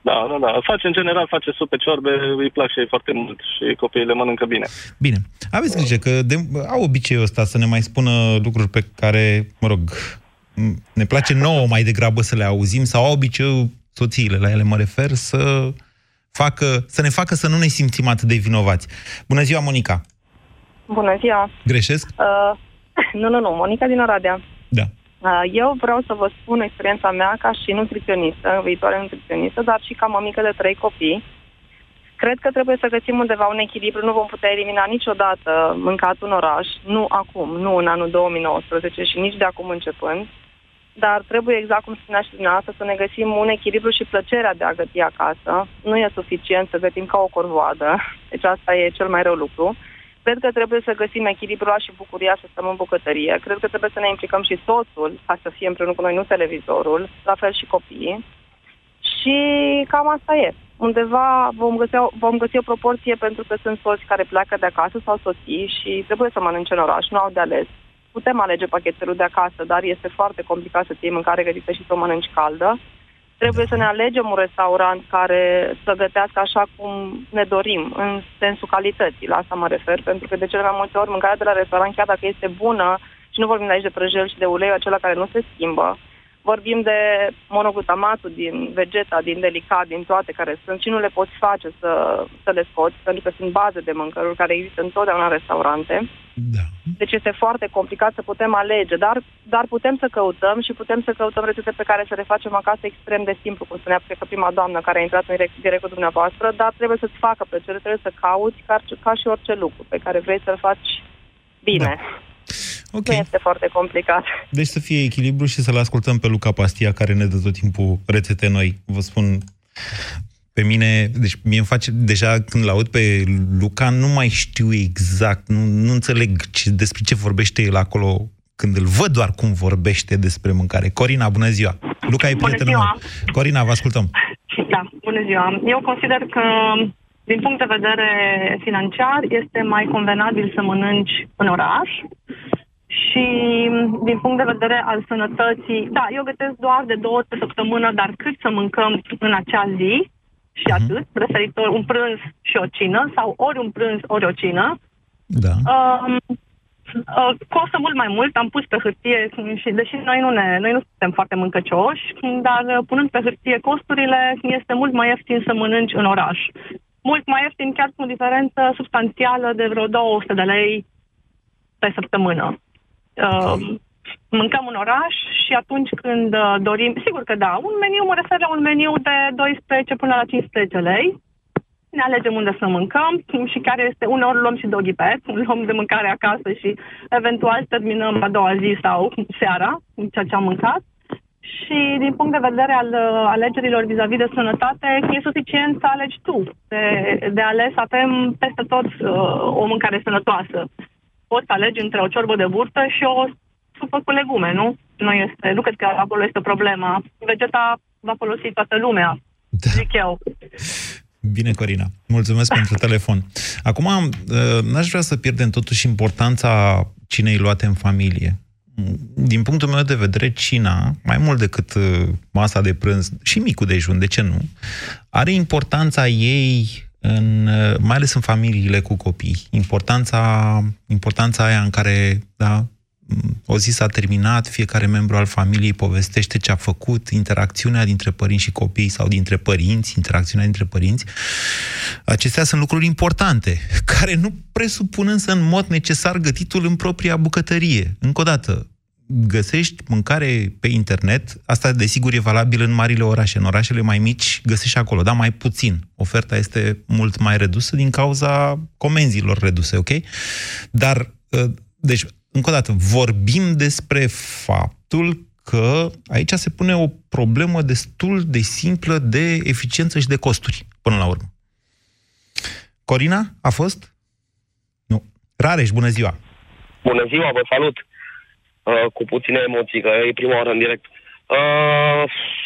Da, da, da. Face, în general, face supe, ciorbe, îi plac și ei foarte mult. Și copiii le mănâncă bine. Bine. Aveți grijă că de, au obiceiul ăsta să ne mai spună lucruri pe care, mă rog, m- ne place nouă mai degrabă să le auzim sau au obiceiul soțiile, la ele mă refer, să facă, să ne facă să nu ne simțim atât de vinovați. Bună ziua, Monica! Bună ziua! Greșesc? Uh, nu, nu, nu, Monica din Oradea. Da. Uh, eu vreau să vă spun experiența mea ca și nutriționistă, viitoare nutriționistă, dar și ca mămică de trei copii. Cred că trebuie să găsim undeva un echilibru. Nu vom putea elimina niciodată mâncatul în oraș, nu acum, nu în anul 2019 și nici de acum începând, dar trebuie, exact cum spunea și dumneavoastră, să ne găsim un echilibru și plăcerea de a găti acasă. Nu e suficient să gătim ca o corvoadă, deci asta e cel mai rău lucru. Cred că trebuie să găsim echilibrul și bucuria să stăm în bucătărie. Cred că trebuie să ne implicăm și soțul ca să fie împreună cu noi, nu televizorul, la fel și copiii. Și cam asta e. Undeva vom găsi, vom găsi o proporție pentru că sunt soți care pleacă de acasă sau soții și trebuie să mănânce în oraș, nu au de ales. Putem alege pachetelul de acasă, dar este foarte complicat să ții mâncare gătită și să o mănânci caldă. Trebuie să ne alegem un restaurant care să gătească așa cum ne dorim, în sensul calității, la asta mă refer, pentru că de cele mai multe ori mâncarea de la restaurant, chiar dacă este bună, și nu vorbim aici de prăjel și de ulei, acela care nu se schimbă, vorbim de monoglutamatul din vegeta, din delicat, din toate care sunt și nu le poți face să, să le scoți, pentru că sunt baze de mâncăruri care există întotdeauna în restaurante. Da. Deci este foarte complicat să putem alege, dar, dar putem să căutăm și putem să căutăm rețete pe care să le facem acasă extrem de simplu, cum spunea cred că prima doamnă care a intrat în direct, direct cu dumneavoastră, dar trebuie să-ți facă plăcere, trebuie să cauți ca, ca și orice lucru pe care vrei să-l faci bine. Da. Okay. Nu este foarte complicat. Deci să fie echilibru și să-l ascultăm pe Luca Pastia, care ne dă tot timpul rețete noi. Vă spun, pe mine, deci mie îmi face, deja când l-aud pe Luca, nu mai știu exact, nu, nu înțeleg ce, despre ce vorbește el acolo când îl văd doar cum vorbește despre mâncare. Corina, bună ziua! Luca e prietenul meu. Corina, vă ascultăm. Da, bună ziua! Eu consider că din punct de vedere financiar, este mai convenabil să mănânci în oraș și din punct de vedere al sănătății, da, eu gătesc doar de două ori pe săptămână, dar cât să mâncăm în acea zi și uh-huh. atât, preferitor un prânz și o cină sau ori un prânz, ori o cină. Da. Uh, uh, costă mult mai mult, am pus pe hârtie și deși noi nu, ne, noi nu suntem foarte mâncăcioși, dar uh, punând pe hârtie costurile, este mult mai ieftin să mănânci în oraș. Mult mai ieftin, chiar cu o diferență substanțială de vreo 200 de lei pe săptămână. Uh, mâncăm în oraș și atunci când uh, dorim, sigur că da, un meniu, mă refer la un meniu de 12 până la 15 lei, ne alegem unde să mâncăm și care este, uneori luăm și doggy bag, luăm de mâncare acasă și eventual terminăm a doua zi sau seara ceea ce am mâncat. Și din punct de vedere al uh, alegerilor vis-a-vis de sănătate, e suficient să alegi tu. De, de ales avem peste tot uh, o mâncare sănătoasă poți alegi între o ciorbă de burtă și o supă cu legume, nu? Nu, este, nu cred că acolo este problema. Vegeta va folosi toată lumea, da. zic eu. Bine, Corina. Mulțumesc pentru telefon. Acum, uh, n-aș vrea să pierdem totuși importanța cinei luate în familie. Din punctul meu de vedere, cina, mai mult decât uh, masa de prânz și micul dejun, de ce nu, are importanța ei în, mai ales în familiile cu copii. Importanța, importanța aia în care, da, o zi s-a terminat, fiecare membru al familiei povestește ce a făcut, interacțiunea dintre părinți și copii sau dintre părinți, interacțiunea dintre părinți. Acestea sunt lucruri importante, care nu presupun însă în mod necesar gătitul în propria bucătărie. Încă o dată, găsești mâncare pe internet, asta desigur e valabil în marile orașe, în orașele mai mici găsești acolo, dar mai puțin. Oferta este mult mai redusă din cauza comenzilor reduse, ok? Dar, ă, deci, încă o dată, vorbim despre faptul că aici se pune o problemă destul de simplă de eficiență și de costuri, până la urmă. Corina, a fost? Nu. Rareș, bună ziua! Bună ziua, vă salut! Uh, cu puține emoții, că e prima oară în direct. Uh,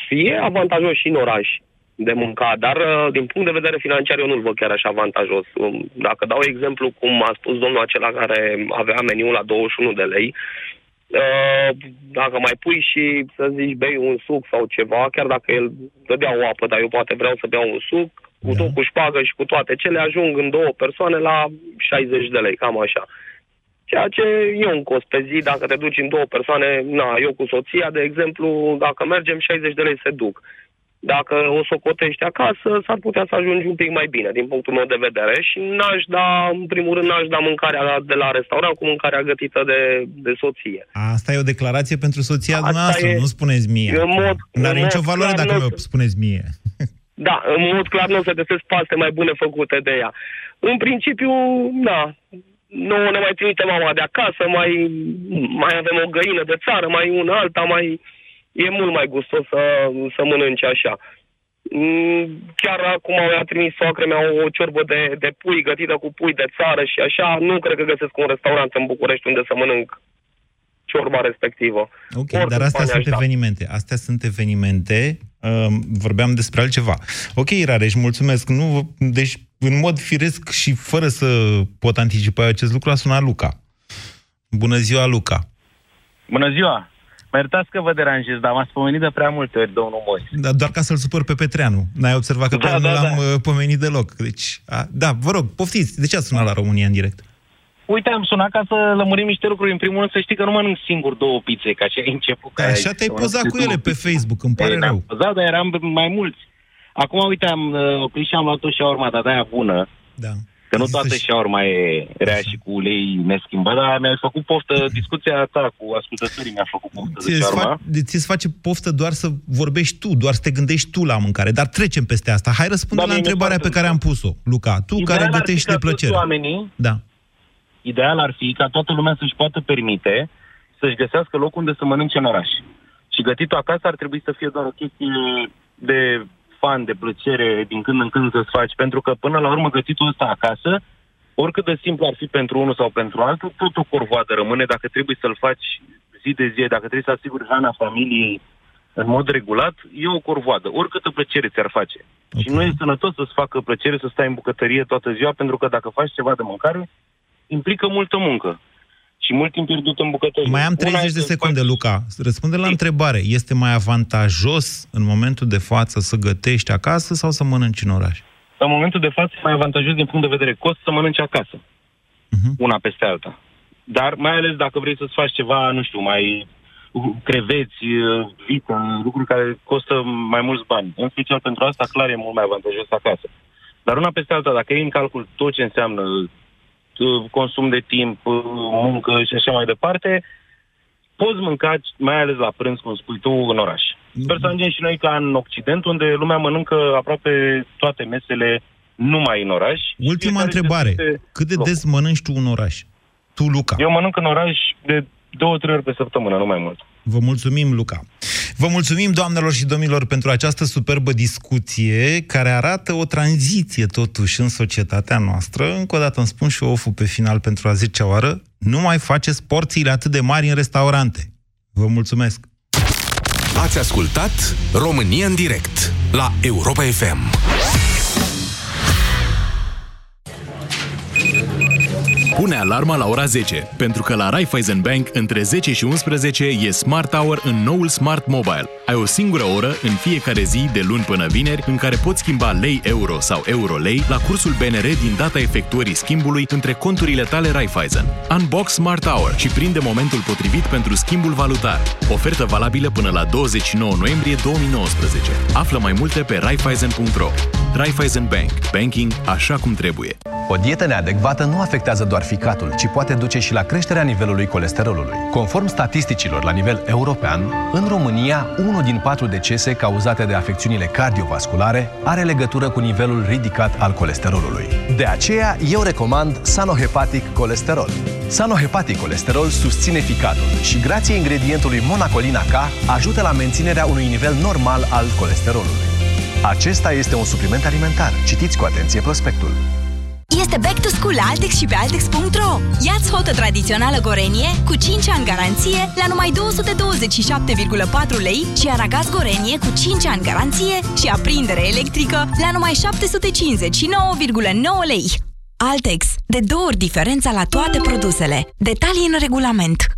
e avantajos și în oraș de mâncat, dar uh, din punct de vedere financiar eu nu-l văd chiar așa avantajos. Um, dacă dau exemplu cum a spus domnul acela care avea meniul la 21 de lei, Uh, dacă mai pui și să zici bei un suc sau ceva, chiar dacă el dădea o apă, dar eu poate vreau să beau un suc, cu da. tot cu șpagă și cu toate cele, ajung în două persoane la 60 de lei, cam așa. Uh, Ceea ce e un cost pe zi, dacă te duci în două persoane, na, eu cu soția, de exemplu, dacă mergem, 60 de lei se duc. Dacă o socotești acasă, s-ar putea să ajungi un pic mai bine, din punctul meu de vedere. Și n-aș da, în primul rând, n-aș da mâncarea de la restaurant cu mâncarea gătită de, de soție. Asta e o declarație pentru soția Asta dumneavoastră, e, nu spuneți mie. În mod, nu are nicio valoare dacă mi-o spuneți mie. Da, în mod clar nu se găsesc paste mai bune făcute de ea. În principiu, da, nu ne mai trimite mama de acasă, mai, mai avem o găină de țară, mai una alta, mai... E mult mai gustos să, să mănânci așa. Mm, Chiar acum mi-a trimis soacră mea o ciorbă de, de pui gătită cu pui de țară și așa. Nu cred că găsesc un restaurant în București unde să mănânc ciorba respectivă. Ok, Oricum dar astea sunt da. evenimente. Astea sunt evenimente. Uh, vorbeam despre altceva. Ok, Rareș, mulțumesc. Nu, deci, în mod firesc și fără să pot anticipa acest lucru, a sunat Luca. Bună ziua, Luca. Bună ziua! Mă iertați că vă deranjez, dar m-ați pomenit de prea multe ori, domnul Moise. Da, doar ca să-l supăr pe Petreanu. N-ai observat că Da, pe el nu da, l-am da. uh, pomenit deloc. Deci, a, da, vă rog, poftiți. De ce ați sunat la România în direct? Uite, am sunat ca să lămurim niște lucruri. În primul rând să știi că nu mănânc singur două pizze, ca și ai început. Păi așa te-ai pozat cu ele pe Facebook, îmi pare Ei, rău. n-am pozat, dar eram mai mulți. Acum, uite, am uh, oprit și am luat o șaurma, dar de-aia bună. Da. Că nu toată șaurma e rea și cu ulei neschimbat, dar mi-a făcut poftă, discuția ta cu ascultătorii mi-a făcut poftă de Ți-ți, șaurma. fa- de- ți-ți face poftă doar să vorbești tu, doar să te gândești tu la mâncare. Dar trecem peste asta. Hai răspunde Da, la mie mi-e întrebarea pe foarte care am pus-o, Luca. Tu Ideal care ar fi gătești ca de toți plăcere. oamenii Da. Ideal ar fi ca toată lumea să-și poată permite să-și găsească loc unde să mănânce în oraș. Și gătitul acasă ar trebui să fie doar o chestie de fan, de plăcere, din când în când să-ți faci. Pentru că, până la urmă, gătitul ăsta acasă, oricât de simplu ar fi pentru unul sau pentru altul, tot o corvoadă rămâne dacă trebuie să-l faci zi de zi, dacă trebuie să asiguri hrana familiei în mod regulat, e o corvoadă. Oricâtă plăcere ți-ar face. Okay. Și nu e sănătos să-ți facă plăcere să stai în bucătărie toată ziua, pentru că dacă faci ceva de mâncare, implică multă muncă. Și mult timp pierdut în bucătărie. Mai am Una 30 e de să secunde, Luca. Răspunde la întrebare. Este mai avantajos în momentul de față să gătești acasă sau să mănânci în oraș? în momentul de față e mai avantajos din punct de vedere cost să mănânci acasă. Mhm. Una peste alta. Dar mai ales dacă vrei să-ți faci ceva, nu știu, mai creveți, vită, lucruri care costă mai mulți bani. În special pentru asta, clar, e mult mai avantajos acasă. Dar una peste alta, dacă iei în calcul tot ce înseamnă uh, consum de timp, uh, muncă și așa mai departe, poți mânca, mai ales la prânz, cum spui tu, în oraș. Sper să ajungem și noi ca în Occident, unde lumea mănâncă aproape toate mesele numai în oraș. Ultima întrebare. Cât de des mănânci tu în oraș? Tu, Luca. Eu mănânc în oraș de două, trei ori pe săptămână, nu mai mult. Vă mulțumim, Luca. Vă mulțumim, doamnelor și domnilor, pentru această superbă discuție care arată o tranziție, totuși, în societatea noastră. Încă o dată îmi spun și oful pe final pentru a 10 oară. Nu mai faceți porțiile atât de mari în restaurante. Vă mulțumesc. Ați ascultat România în direct la Europa FM. Pune alarma la ora 10, pentru că la Raiffeisen Bank între 10 și 11 e Smart Hour în noul Smart Mobile. Ai o singură oră în fiecare zi de luni până vineri în care poți schimba lei euro sau euro lei la cursul BNR din data efectuării schimbului între conturile tale Raiffeisen. Unbox Smart Hour și prinde momentul potrivit pentru schimbul valutar. Ofertă valabilă până la 29 noiembrie 2019. Află mai multe pe raiffeisen.ro. Raiffeisen Bank. Banking așa cum trebuie. O dietă neadecvată nu afectează doar ficatul, ci poate duce și la creșterea nivelului colesterolului. Conform statisticilor la nivel european, în România, unul din patru decese cauzate de afecțiunile cardiovasculare are legătură cu nivelul ridicat al colesterolului. De aceea, eu recomand Sanohepatic Colesterol. Sanohepatic Colesterol susține ficatul și, grație ingredientului monacolina K, ajută la menținerea unui nivel normal al colesterolului. Acesta este un supliment alimentar. Citiți cu atenție prospectul. Este back to school la Altex și pe Altex.ro. Iați hotă tradițională gorenie cu 5 ani garanție la numai 227,4 lei și aragaz gorenie cu 5 ani garanție și aprindere electrică la numai 759,9 lei. Altex. De două ori diferența la toate produsele. Detalii în regulament.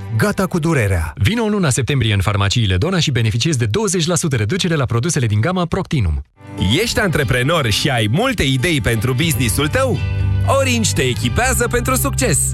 Gata cu durerea. Vino în luna septembrie în farmaciile Dona și beneficiezi de 20% reducere la produsele din gama Proctinum. Ești antreprenor și ai multe idei pentru businessul tău? Orange te echipează pentru succes!